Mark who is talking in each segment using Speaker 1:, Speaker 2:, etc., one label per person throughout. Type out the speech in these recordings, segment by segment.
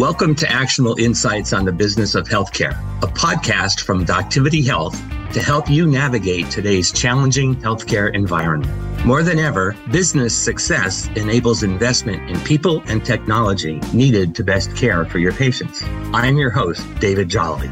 Speaker 1: Welcome to Actionable Insights on the Business of Healthcare, a podcast from Doctivity Health to help you navigate today's challenging healthcare environment. More than ever, business success enables investment in people and technology needed to best care for your patients. I'm your host, David Jolley.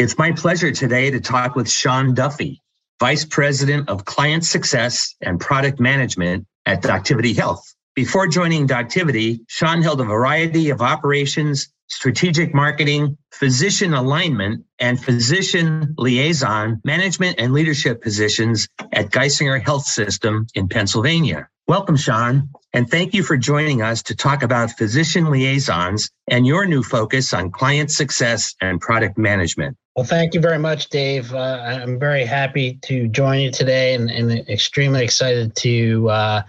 Speaker 1: It's my pleasure today to talk with Sean Duffy, Vice President of Client Success and Product Management at Doctivity Health. Before joining Doctivity, Sean held a variety of operations, strategic marketing, physician alignment, and physician liaison management and leadership positions at Geisinger Health System in Pennsylvania. Welcome, Sean, and thank you for joining us to talk about physician liaisons and your new focus on client success and product management.
Speaker 2: Well, thank you very much, Dave. Uh, I'm very happy to join you today and, and extremely excited to uh,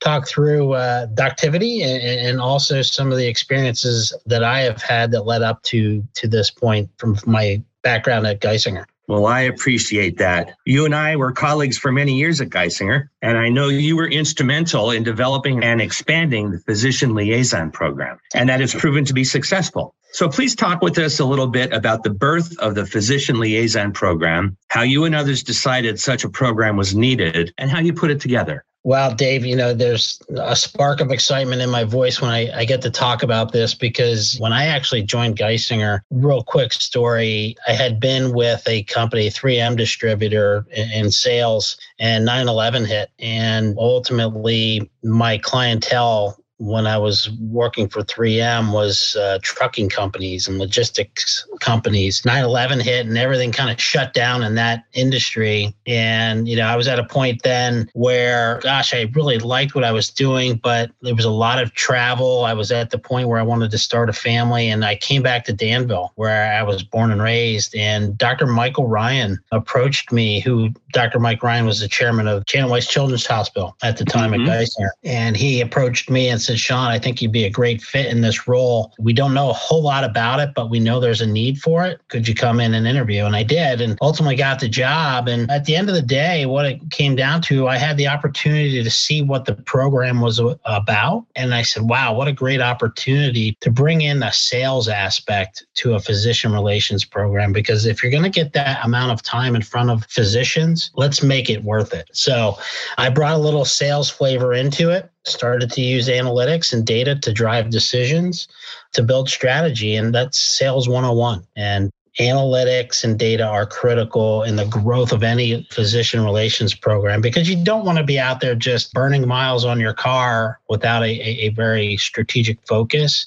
Speaker 2: talk through uh, Doctivity and, and, also some of the experiences that I have had that led up to, to this point from my background at Geisinger.
Speaker 1: Well, I appreciate that. You and I were colleagues for many years at Geisinger, and I know you were instrumental in developing and expanding the physician liaison program, and that has proven to be successful. So please talk with us a little bit about the birth of the physician liaison program, how you and others decided such a program was needed, and how you put it together.
Speaker 2: Well, Dave, you know, there's a spark of excitement in my voice when I, I, get to talk about this because when I actually joined Geisinger, real quick story, I had been with a company, 3M distributor in, in sales, and 9 11 hit. And ultimately, my clientele when I was working for 3M was uh, trucking companies and logistics companies. 9/11 hit and everything kind of shut down in that industry. And you know, I was at a point then where, gosh, I really liked what I was doing, but there was a lot of travel. I was at the point where I wanted to start a family, and I came back to Danville, where I was born and raised. And Dr. Michael Ryan approached me, who Dr. Mike Ryan was the chairman of Chandler Children's Hospital at the time mm-hmm. at Geisinger, and he approached me and said, Sean, I think you'd be a great fit in this role. We don't know a whole lot about it, but we know there's a need for it. Could you come in and interview? And I did, and ultimately got the job. And at the end of the day, what it came down to, I had the opportunity to see what the program was about. And I said, wow, what a great opportunity to bring in a sales aspect to a physician relations program. Because if you're going to get that amount of time in front of physicians, let's make it worth it. So I brought a little sales flavor into it started to use analytics and data to drive decisions to build strategy and that's sales 101 and analytics and data are critical in the growth of any physician relations program because you don't want to be out there just burning miles on your car without a, a, a very strategic focus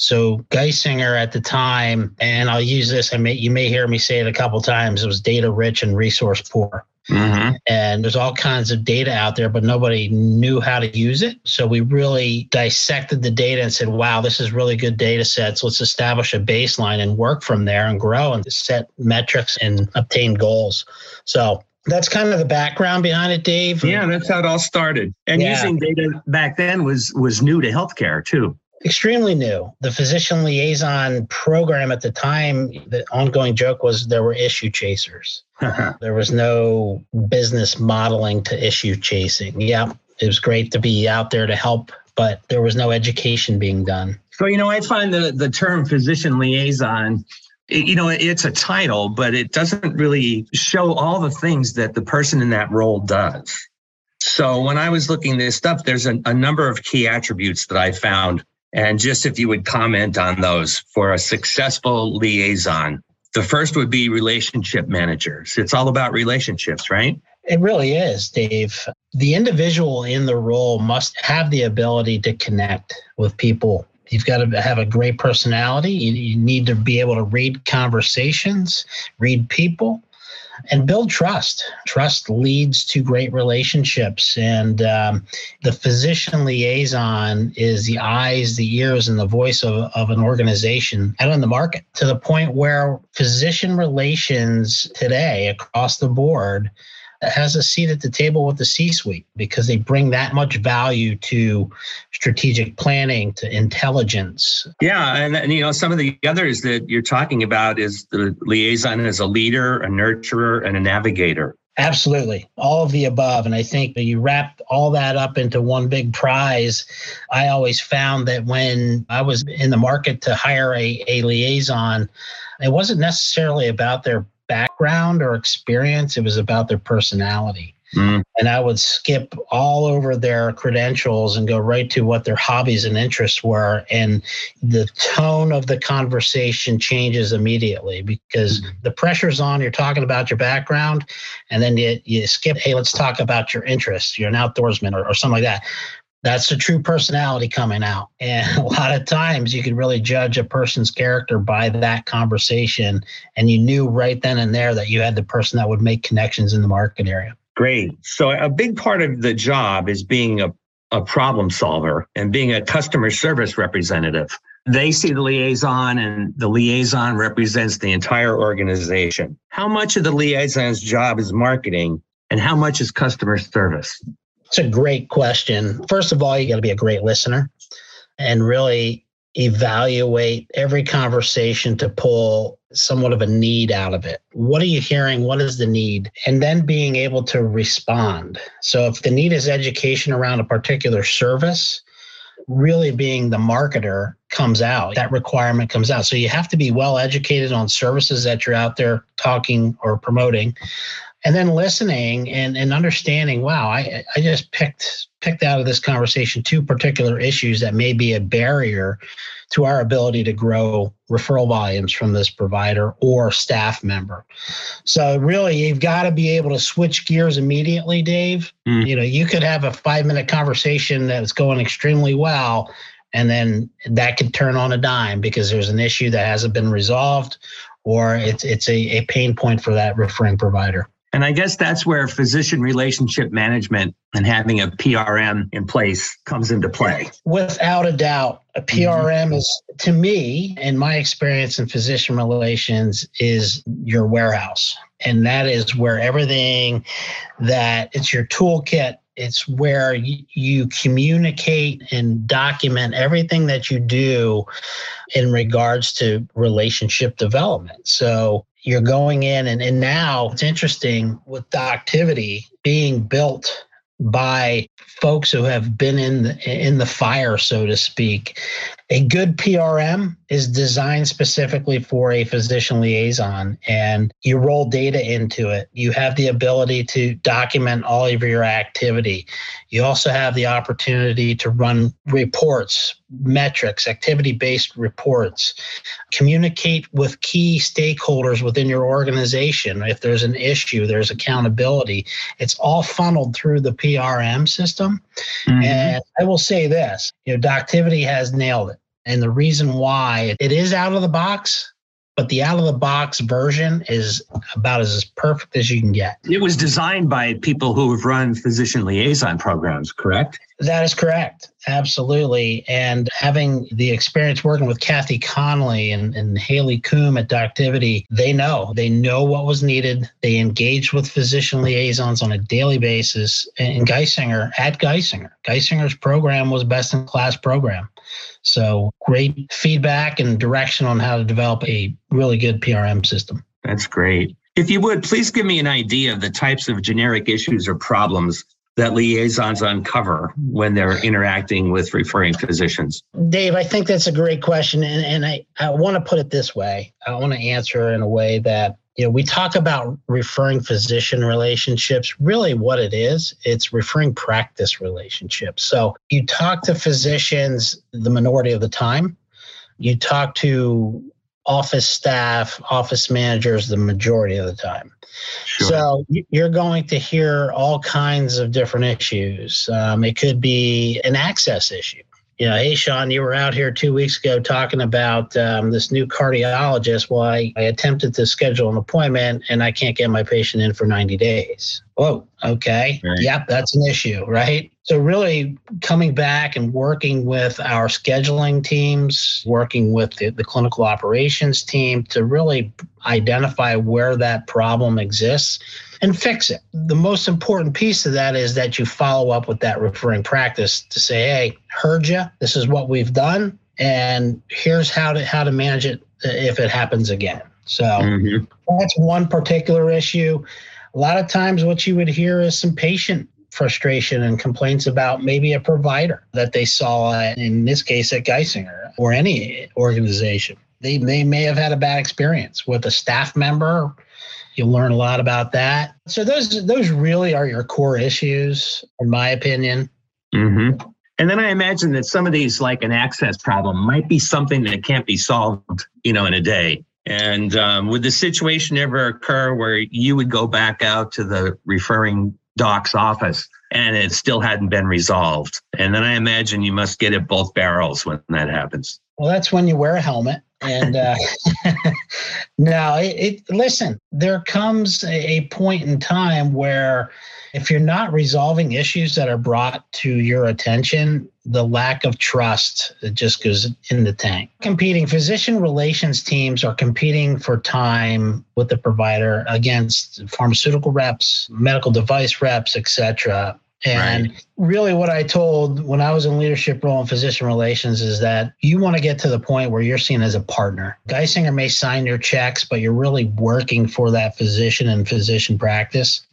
Speaker 2: so Geisinger at the time, and I'll use this. I may you may hear me say it a couple times. It was data rich and resource poor. Mm-hmm. And there's all kinds of data out there, but nobody knew how to use it. So we really dissected the data and said, wow, this is really good data sets. Let's establish a baseline and work from there and grow and set metrics and obtain goals. So that's kind of the background behind it, Dave.
Speaker 1: Yeah, that's how it all started. And yeah. using data back then was was new to healthcare too
Speaker 2: extremely new. The physician liaison program at the time, the ongoing joke was there were issue chasers. there was no business modeling to issue chasing. Yeah, it was great to be out there to help, but there was no education being done.
Speaker 1: So, you know, I find the, the term physician liaison you know it's a title but it doesn't really show all the things that the person in that role does so when i was looking this stuff there's a, a number of key attributes that i found and just if you would comment on those for a successful liaison. The first would be relationship managers. It's all about relationships, right?
Speaker 2: It really is, Dave. The individual in the role must have the ability to connect with people. You've got to have a great personality. You, need to be able to read conversations, read people, and build trust. Trust leads to great relationships. And um, the physician liaison is the eyes, the ears, and the voice of, of an organization out on the market to the point where physician relations today across the board has a seat at the table with the C suite because they bring that much value to strategic planning, to intelligence.
Speaker 1: Yeah. And, and, you know, some of the others that you're talking about is the liaison as a leader, a nurturer, and a navigator.
Speaker 2: Absolutely. All of the above. And I think that you wrap all that up into one big prize. I always found that when I was in the market to hire a, a liaison, it wasn't necessarily about their background or experience, it was about their personality. Mm. And I would skip all over their credentials and go right to what their hobbies and interests were. And the tone of the conversation changes immediately because mm. the pressure's on. You're talking about your background, and then you, you skip, hey, let's talk about your interests. You're an outdoorsman or, or something like that that's the true personality coming out. And a lot of times you can really judge a person's character by that conversation. And you knew right then and there that you had the person that would make connections in the market area.
Speaker 1: Great. So a big part of the job is being a, a problem solver and being a customer service representative. They see the liaison and the liaison represents the entire organization. How much of the liaison's job is marketing and how much is customer service?
Speaker 2: It's a great question. First of all, you got to be a great listener and really evaluate every conversation to pull somewhat of a need out of it. What are you hearing? What is the need? And then being able to respond. So if the need is education around a particular service, really being the marketer comes out that requirement comes out so you have to be well educated on services that you're out there talking or promoting and then listening and, and understanding wow I, I just picked picked out of this conversation two particular issues that may be a barrier to our ability to grow referral volumes from this provider or staff member. So really you've got to be able to switch gears immediately dave. Mm. you know you could have a five minute conversation that's going extremely well and then that could turn on a dime because there's an issue that hasn't been resolved or it's it's a, a pain point for that referring provider
Speaker 1: and I guess that's where physician relationship management and having a PRM in place comes into play.
Speaker 2: Without a doubt, a PRM mm-hmm. is, to me, in my experience in physician relations, is your warehouse. And that is where everything that it's your toolkit it's where you, communicate and document everything that you do in regards to relationship development. So you're going in and, and now it's interesting with Doctivity being built by folks who have been in the, in the fire so to speak a good PRM is designed specifically for a physician liaison and you roll data into it. You have the ability to document all of your activity. You also have the opportunity to run reports, metrics, activity based reports, communicate with key stakeholders within your organization. If there's an issue, there's accountability. It's all funneled through the PRM system. Mm-hmm. And I will say this you know, Doctivity has nailed it. And the reason why it is out of the box, but the out of the box version is about as perfect as you can get.
Speaker 1: It was designed by people who have run physician liaison programs, correct?
Speaker 2: That is correct. Absolutely. And having the experience working with Kathy Connolly and, and Haley Coombe at Doctivity, they know. They know what was needed. They engaged with physician liaisons on a daily basis. And Geisinger, at Geisinger, Geisinger's program was best in class program. So great feedback and direction on how to develop a really good PRM system.
Speaker 1: That's great. If you would, please give me an idea of the types of generic issues or problems that liaisons uncover when they're interacting with referring physicians?
Speaker 2: Dave, I think that's a great question. And, and I, I want to put it this way I want to answer in a way that you know, we talk about referring physician relationships. Really, what it is, it's referring practice relationships. So you talk to physicians the minority of the time, you talk to office staff, office managers the majority of the time. Sure. So you're going to hear all kinds of different issues. Um, it could be an access issue you know, hey, Sean, you were out here two weeks ago talking about um, this new cardiologist. Well, I, I attempted to schedule an appointment and I can't get my patient in for 90 days. Oh, okay. Right. Yep, that's an issue, right? So, really coming back and working with our scheduling teams, working with the, the clinical operations team to really identify where that problem exists and fix it. The most important piece of that is that you follow up with that referring practice to say, hey, heard you. This is what we've done. And here's how to how to manage it if it happens again. So mm-hmm. that's one particular issue. a lot of times what you would hear is some patient frustration and complaints about maybe a provider that they saw, in this case at Geisinger or any organization. They, they may have had a bad experience with a staff member. You'll learn a lot about that. So those those really are your core issues, in my opinion.
Speaker 1: Mm-hmm. And then I imagine that some of these, like an access problem, might be something that can't be solved, you know, in a day. And um, would the situation ever occur where you would go back out to the referring doc's office and it still hadn't been resolved? And then I imagine you must get at both barrels when that happens.
Speaker 2: Well, that's when you wear a helmet. And uh, no, it, it, listen, there comes a point in time where if you're not resolving issues that are brought to your attention, the lack of trust it just goes in the tank. Competing physician relations teams are competing for time with the provider against pharmaceutical reps, medical device reps, etc. And right. really, what I told when I was in leadership role in physician relations is that you want to get to the point where you're seen as a partner. Geisinger may sign your checks, but you're really working for that physician and physician practice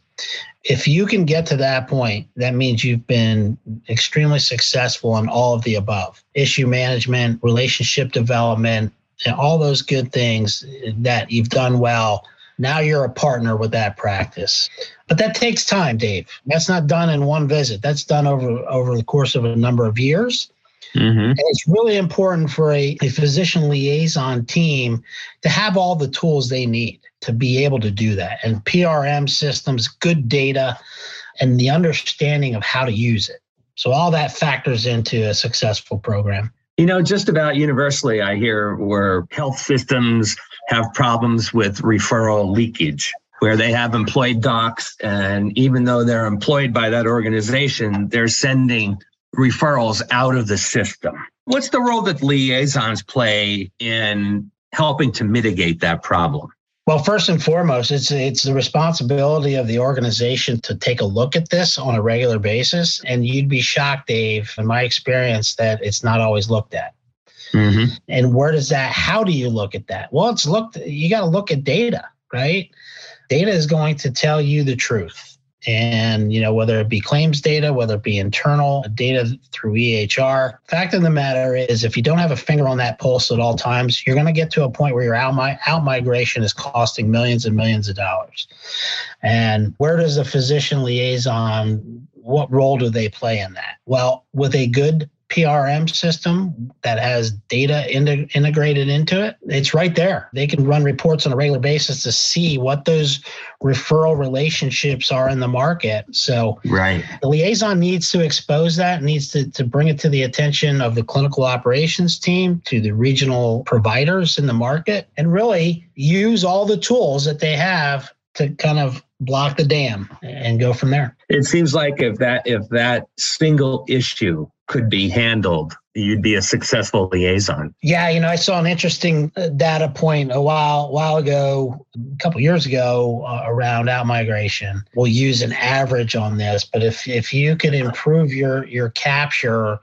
Speaker 2: if you can get to that point, that means you've been extremely successful in all of the above issue management, relationship development, and all those good things that you've done well. Now you're a partner with that practice. But that takes time, Dave. That's not done in one visit. That's done over over the course of a number of years. Mm-hmm. And it's really important for a, a physician liaison team to have all the tools they need to be able to do that. And PRM systems, good data, and the understanding of how to use it. So all that factors into a successful program.
Speaker 1: You know, just about universally, I hear where health systems have problems with referral leakage, where they have employed docs, and even though they're employed by that organization, they're sending referrals out of the system. What's the role that liaisons play in helping to mitigate that problem?
Speaker 2: Well, first and foremost, it's it's the responsibility of the organization to take a look at this on a regular basis. And you'd be shocked, Dave, in my experience, that it's not always looked at. Mm-hmm. And where does that? How do you look at that? Well, it's looked. You got to look at data, right? Data is going to tell you the truth. And you know whether it be claims data whether it be internal data through ehr fact of the matter is if you don't have a finger on that pulse at all times you're going to get to a point where your out, out migration is costing millions and millions of dollars. And where does the physician liaison what role do they play in that? Well with a good PRM system that has data in, integrated into it, it's right there. They can run reports on a regular basis to see what those referral relationships are in the market. So
Speaker 1: right.
Speaker 2: the liaison needs to expose that, needs to, to bring it to the attention of the clinical operations team, to the regional providers in the market, and really use all the tools that they have to kind of block the dam and go from there.
Speaker 1: It seems like if that if that single issue could be handled, you'd be a successful liaison.
Speaker 2: Yeah, you know, I saw an interesting uh, data point a while while ago, a couple years ago, uh, around out migration. We'll use an average on this, but if if you could improve your your capture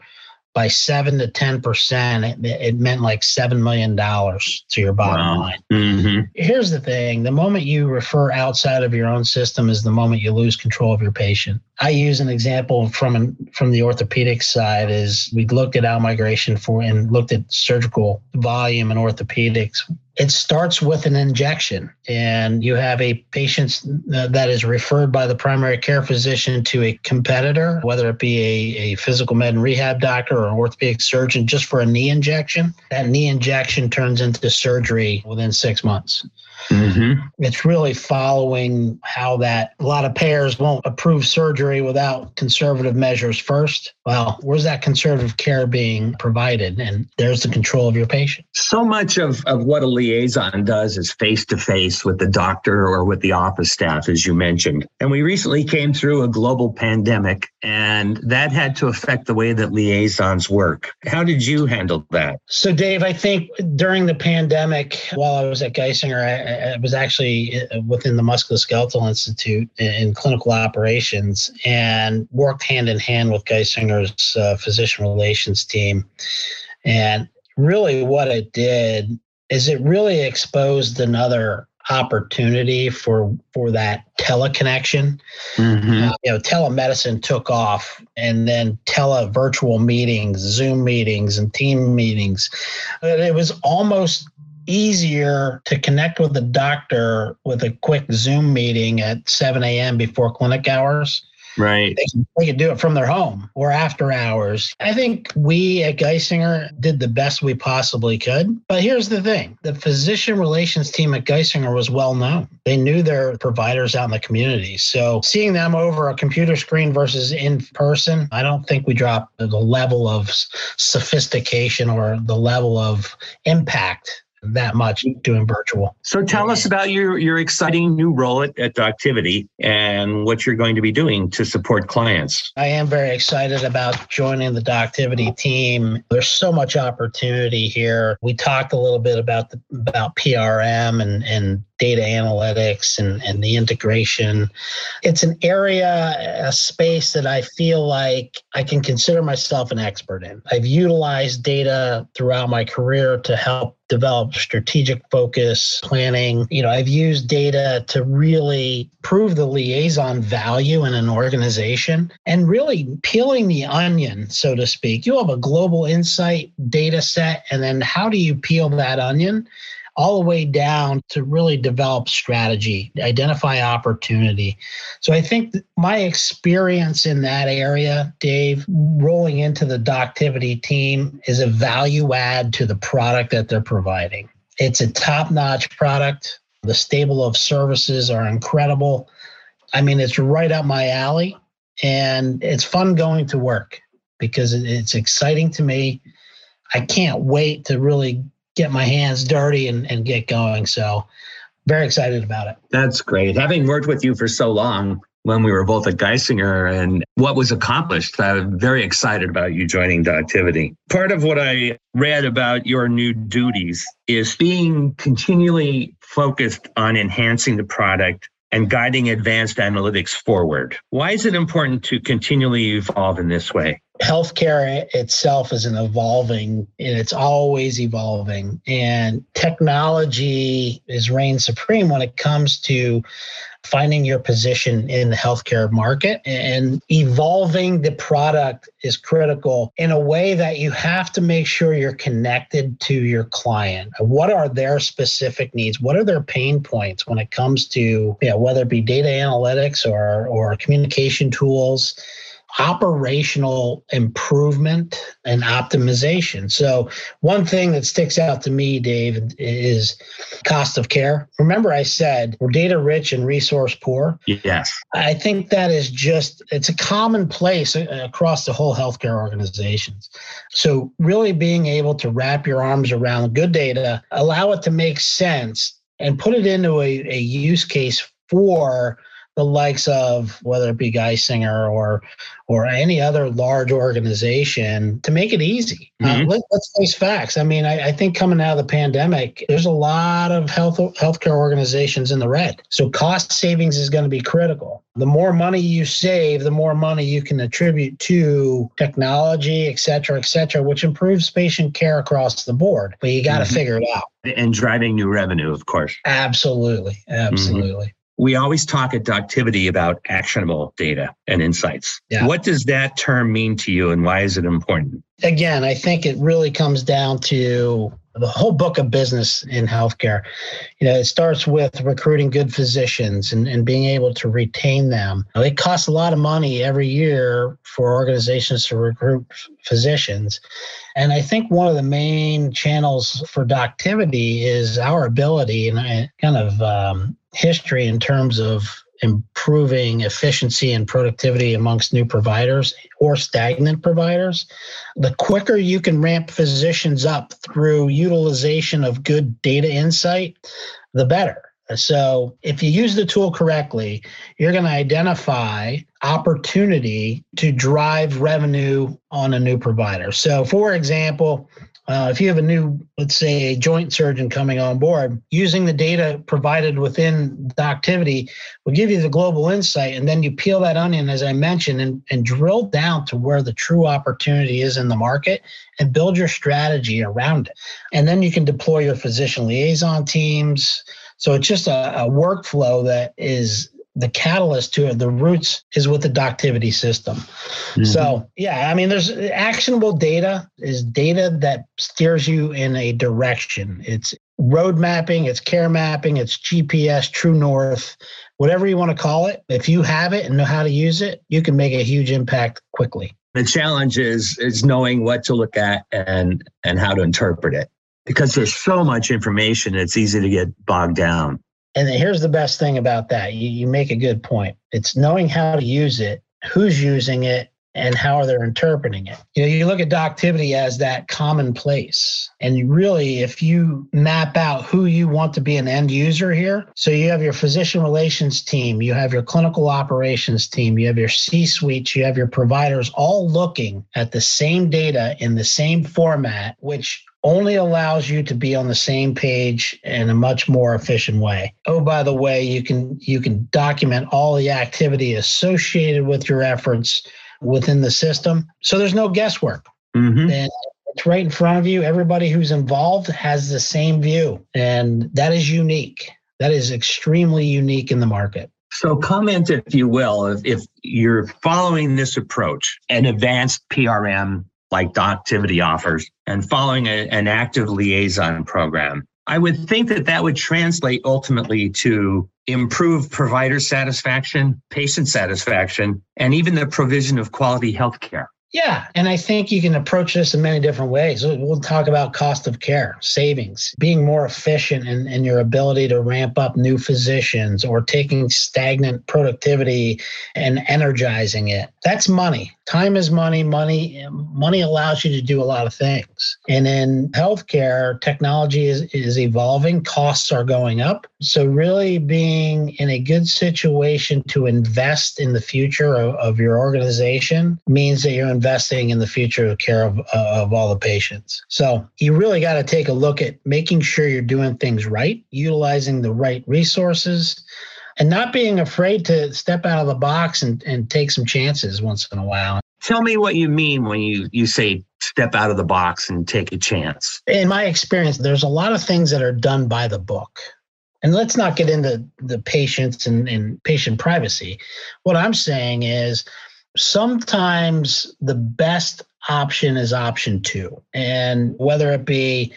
Speaker 2: by seven to ten percent, it, it, meant like seven million dollars to your bottom wow. line. Mm-hmm. Here's the thing: the moment you refer outside of your own system is the moment you lose control of your patient. I use an example from an, from the orthopedic side. Is we looked at out migration for and looked at surgical volume in orthopedics it starts with an injection and you have a patient that is referred by the primary care physician to a competitor whether it be a, a physical med and rehab doctor or an orthopedic surgeon just for a knee injection that knee injection turns into surgery within six months Mm-hmm. It's really following how that a lot of payers won't approve surgery without conservative measures first. Well, where's that conservative care being provided? And there's the control of your patient.
Speaker 1: So much of, of what a liaison does is face to face with the doctor or with the office staff, as you mentioned. And we recently came through a global pandemic, and that had to affect the way that liaisons work. How did you handle that?
Speaker 2: So, Dave, I think during the pandemic, while I was at Geisinger, I, I was actually uh, within the Musculoskeletal Institute in clinical operations and worked hand in hand with Geisinger's uh, physician relations team. And really, what it did is it really exposed another opportunity for for that teleconnection. Mm-hmm. Uh, you know, telemedicine took off, and then tele virtual meetings, Zoom meetings, and team meetings. It was almost easier to connect with the doctor with a quick Zoom meeting at 7 a.m. before clinic hours
Speaker 1: Right.
Speaker 2: They can, they can do it from their home or after hours. I think we at Geisinger did the best we possibly could. But here's the thing the physician relations team at Geisinger was well known. They knew their providers out in the community. So seeing them over a computer screen versus in person, I don't think we dropped the level of sophistication or the level of impact that much doing virtual.
Speaker 1: So tell us about your your exciting new role at, at Doctivity and what you're going to be doing to support clients.
Speaker 2: I am very excited about joining the Doctivity team. There's so much opportunity here. We talked a little bit about the, about PRM and and data analytics and, and the integration. It's an area, a space that I feel like I can consider myself an expert in. I've utilized data throughout my career to help develop strategic focus planning. You know, I've used data to really prove the liaison value in an organization and really peeling the onion, so to speak. You have a global insight data set, and then how do you peel that onion? All the way down to really develop strategy, identify opportunity. So I think my experience in that area, Dave, rolling into the Doctivity team is a value add to the product that they're providing. It's a top notch product. The stable of services are incredible. I mean, it's right up my alley and it's fun going to work because it's exciting to me. I can't wait to really get my hands dirty and, and get going. So very excited about it.
Speaker 1: That's great. Having worked with you for so long when we were both at Geisinger and what was accomplished, I'm very excited about you joining Doctivity. Part of what I read about your new duties is being continually focused on enhancing the product and guiding advanced analytics forward. Why is it important to continually evolve in this way?
Speaker 2: healthcare itself is an evolving and it's always evolving and technology is reign supreme when it comes to finding your position in the healthcare market and evolving the product is critical in a way that you have to make sure you're connected to your client. What are their specific needs? What are their pain points when it comes to you know, whether it be data analytics or or communication tools? Operational improvement and optimization. So, one thing that sticks out to me, Dave, is cost of care. Remember, I said we're data rich and resource poor.
Speaker 1: Yes.
Speaker 2: I think that is just, it's a commonplace across the whole healthcare organizations. So, really being able to wrap your arms around good data, allow it to make sense, and put it into a, a use case for the likes of whether it be Geisinger or or any other large organization to make it easy. Uh, mm-hmm. Uh, let, us face facts. I mean, I, I, think coming out of the pandemic, there's a lot of health healthcare organizations in the red. So cost savings is going to be critical. The more money you save, the more money you can attribute to technology, et cetera, et cetera, which improves patient care across the board. But you got to mm-hmm. figure it out.
Speaker 1: And driving new revenue, of course.
Speaker 2: Absolutely. Absolutely. Mm-hmm.
Speaker 1: We always talk at Doctivity about actionable data and insights. Yeah. What does that term mean to you and why is it important?
Speaker 2: Again, I think it really comes down to the whole book of business in healthcare. You know, it starts with recruiting good physicians and, and being able to retain them. It costs a lot of money every year for organizations to recruit physicians. And I think one of the main channels for Doctivity is our ability and I kind of um, history in terms of improving efficiency and productivity amongst new providers or stagnant providers. The quicker you can ramp physicians up through utilization of good data insight, the better. So, if you use the tool correctly, you're going to identify opportunity to drive revenue on a new provider. So, for example, uh, if you have a new, let's say, a joint surgeon coming on board, using the data provided within Doctivity will give you the global insight. And then you peel that onion, as I mentioned, and, and drill down to where the true opportunity is in the market and build your strategy around it. And then you can deploy your physician liaison teams. So it's just a, a workflow that is the catalyst to it, the roots is with the Doctivity system. Mm-hmm. So, yeah, I mean, there's actionable data is data that steers you in a direction. It's road mapping, it's care mapping, it's GPS, true north, whatever you want to call it. If you have it and know how to use it, you can make a huge impact quickly.
Speaker 1: The challenge is is knowing what to look at and and how to interpret it because there's so much information it's easy to get bogged down.
Speaker 2: And here's the best thing about that. You, you make a good point. It's knowing how to use it, who's using it, and how are they interpreting it. You know, you look at Doctivity as that commonplace. And really, if you map out who you want to be an end user here, so you have your physician relations team, you have your clinical operations team, you have your C suites, you have your providers all looking at the same data in the same format, which only allows you to be on the same page in a much more efficient way. Oh, by the way, you can you can document all the activity associated with your efforts within the system. So there's no guesswork. Mm-hmm. And it's right in front of you. Everybody who's involved has the same view. And that is unique. That is extremely unique in the market.
Speaker 1: So, comment, if you will, if, if you're following this approach, an advanced PRM like Doctivity offers, and following a, an active liaison program, I would think that that would translate ultimately to improve provider satisfaction, patient satisfaction, and even the provision of quality health care.
Speaker 2: Yeah. And I think you can approach this in many different ways. We'll talk about cost of care, savings, being more efficient in, in your ability to ramp up new physicians or taking stagnant productivity and energizing it. That's money. Time is money. Money money allows you to do a lot of things. And in healthcare, technology is, is evolving, costs are going up. So really being in a good situation to invest in the future of, of your organization means that you're investing in the future of care of, of all the patients. So you really got to take a look at making sure you're doing things right, utilizing the right resources and not being afraid to step out of the box and, and take some chances once in a while.
Speaker 1: Tell me what you mean when you, you say step out of the box and take a chance.
Speaker 2: In my experience, there's a lot of things that are done by the book. And let's not get into the patients and, and patient privacy. What I'm saying is sometimes the best option is option two. And whether it be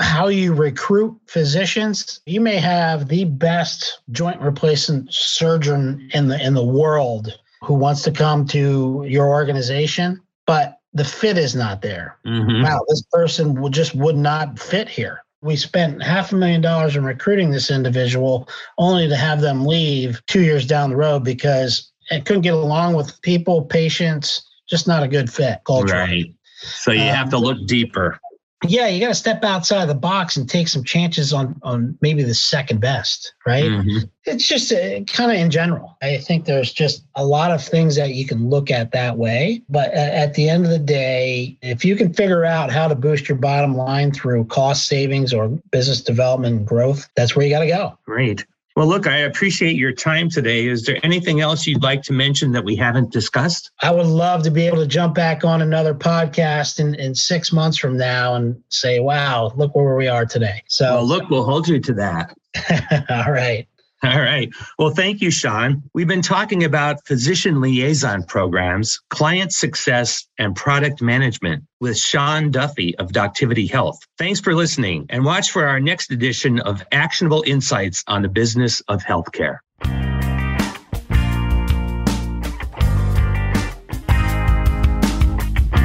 Speaker 2: how you recruit physicians. You may have the best joint replacement surgeon in the in the world who wants to come to your organization, but the fit is not there. Mm-hmm. Wow, this person would just would not fit here. We spent half a million dollars in recruiting this individual only to have them leave two years down the road because it couldn't get along with people, patients, just not a good fit culturally.
Speaker 1: Right. So you um, have to look deeper
Speaker 2: yeah, you got to step outside of the box and take some chances on on maybe the second best, right? Mm-hmm. It's just uh, kind of in general. I think there's just a lot of things that you can look at that way, but at the end of the day, if you can figure out how to boost your bottom line through cost savings or business development growth, that's where you got to go.
Speaker 1: Great. Well, look, I appreciate your time today. Is there anything else you'd like to mention that we haven't discussed?
Speaker 2: I would love to be able to jump back on another podcast in, in six months from now and say, wow, look where we are today. So,
Speaker 1: well, look, we'll hold you to that.
Speaker 2: All right.
Speaker 1: All right. Well, thank you, Sean. We've been talking about physician liaison programs, client success, and product management with Sean Duffy of Doctivity Health. Thanks for listening and watch for our next edition of Actionable Insights on the Business of Healthcare.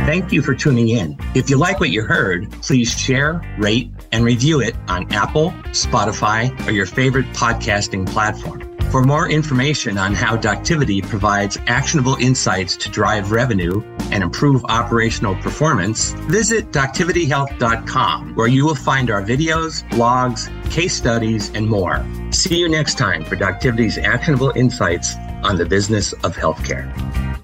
Speaker 1: Thank you for tuning in. If you like what you heard, please share, rate, and review it on Apple, Spotify, or your favorite podcasting platform. For more information on how Doctivity provides actionable insights to drive revenue and improve operational performance, visit doctivityhealth.com, where you will find our videos, blogs, case studies, and more. See you next time for Doctivity's actionable insights on the business of healthcare.